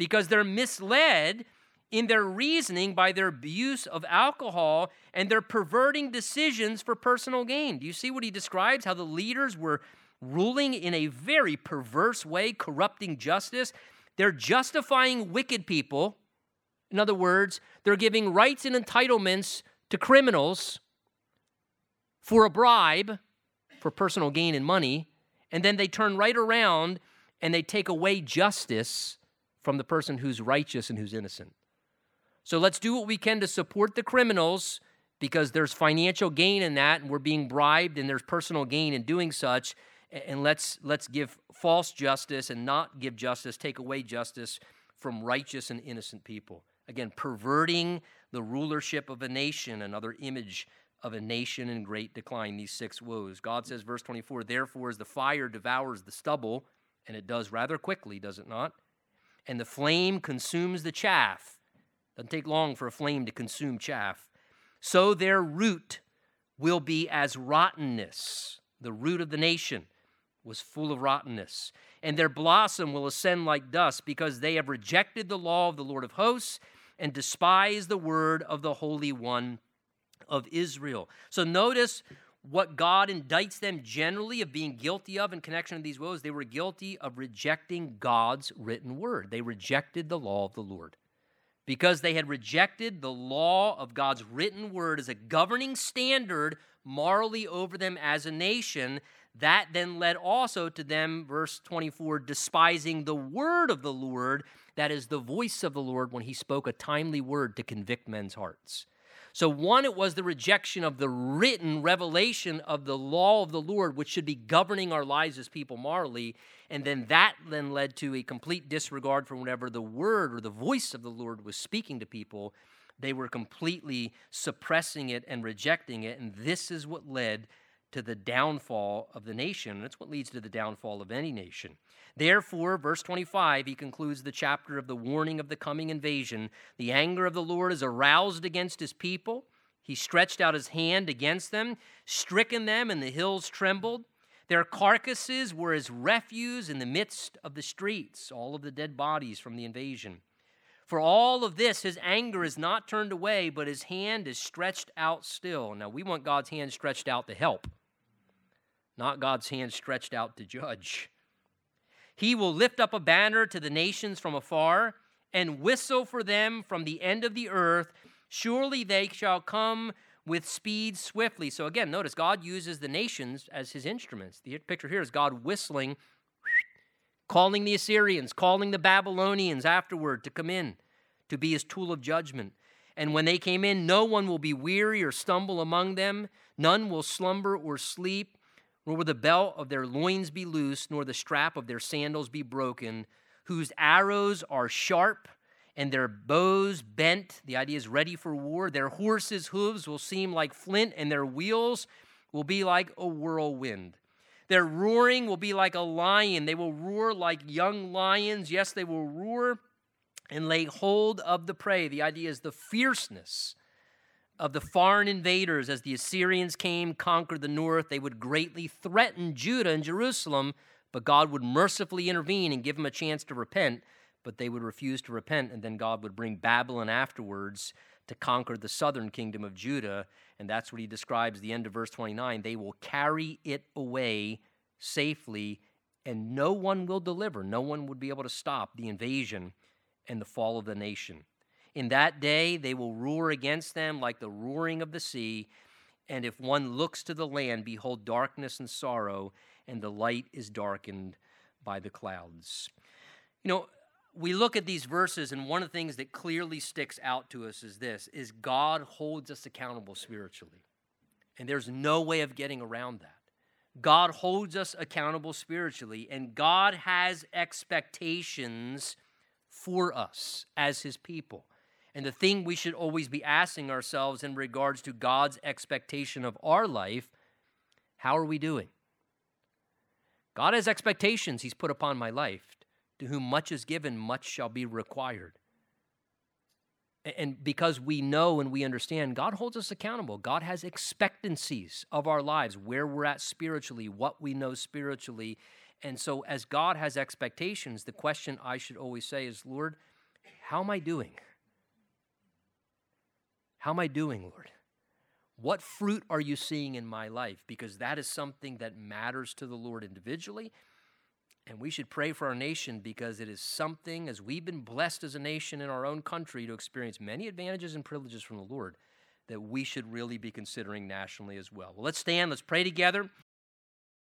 because they're misled in their reasoning by their abuse of alcohol and they're perverting decisions for personal gain. Do you see what he describes? How the leaders were ruling in a very perverse way, corrupting justice. They're justifying wicked people. In other words, they're giving rights and entitlements to criminals for a bribe, for personal gain and money, and then they turn right around and they take away justice from the person who's righteous and who's innocent. So let's do what we can to support the criminals because there's financial gain in that and we're being bribed and there's personal gain in doing such. And let's let's give false justice and not give justice take away justice from righteous and innocent people. Again perverting the rulership of a nation another image of a nation in great decline these six woes. God says verse 24 therefore as the fire devours the stubble and it does rather quickly does it not and the flame consumes the chaff. Doesn't take long for a flame to consume chaff. So their root will be as rottenness. The root of the nation was full of rottenness. And their blossom will ascend like dust because they have rejected the law of the Lord of hosts and despised the word of the Holy One of Israel. So notice what God indicts them generally of being guilty of in connection with these woes, they were guilty of rejecting God's written word. They rejected the law of the Lord. Because they had rejected the law of God's written word as a governing standard morally over them as a nation, that then led also to them, verse 24, despising the word of the Lord, that is the voice of the Lord when he spoke a timely word to convict men's hearts. So, one, it was the rejection of the written revelation of the law of the Lord, which should be governing our lives as people morally. And then that then led to a complete disregard for whatever the word or the voice of the Lord was speaking to people. They were completely suppressing it and rejecting it. And this is what led to the downfall of the nation. It's what leads to the downfall of any nation. Therefore, verse 25, he concludes the chapter of the warning of the coming invasion. The anger of the Lord is aroused against his people, He stretched out his hand against them, stricken them, and the hills trembled. Their carcasses were as refuse in the midst of the streets, all of the dead bodies from the invasion. For all of this, his anger is not turned away, but his hand is stretched out still. Now, we want God's hand stretched out to help, not God's hand stretched out to judge. He will lift up a banner to the nations from afar and whistle for them from the end of the earth. Surely they shall come with speed swiftly. So again, notice God uses the nations as his instruments. The picture here is God whistling calling the Assyrians, calling the Babylonians afterward to come in to be his tool of judgment. And when they came in, no one will be weary or stumble among them, none will slumber or sleep, nor will the belt of their loins be loose, nor the strap of their sandals be broken, whose arrows are sharp and their bows bent. The idea is ready for war. Their horses' hooves will seem like flint, and their wheels will be like a whirlwind. Their roaring will be like a lion. They will roar like young lions. Yes, they will roar and lay hold of the prey. The idea is the fierceness of the foreign invaders as the Assyrians came, conquered the north. They would greatly threaten Judah and Jerusalem, but God would mercifully intervene and give them a chance to repent. But they would refuse to repent, and then God would bring Babylon afterwards to conquer the southern kingdom of Judah and that's what he describes the end of verse 29. They will carry it away safely, and no one will deliver. No one would be able to stop the invasion and the fall of the nation. In that day, they will roar against them like the roaring of the sea. And if one looks to the land, behold, darkness and sorrow, and the light is darkened by the clouds. You know, we look at these verses and one of the things that clearly sticks out to us is this is God holds us accountable spiritually. And there's no way of getting around that. God holds us accountable spiritually and God has expectations for us as his people. And the thing we should always be asking ourselves in regards to God's expectation of our life, how are we doing? God has expectations he's put upon my life. To whom much is given, much shall be required. And because we know and we understand, God holds us accountable. God has expectancies of our lives, where we're at spiritually, what we know spiritually. And so, as God has expectations, the question I should always say is, Lord, how am I doing? How am I doing, Lord? What fruit are you seeing in my life? Because that is something that matters to the Lord individually and we should pray for our nation because it is something, as we've been blessed as a nation in our own country to experience many advantages and privileges from the Lord, that we should really be considering nationally as well. Well, let's stand, let's pray together.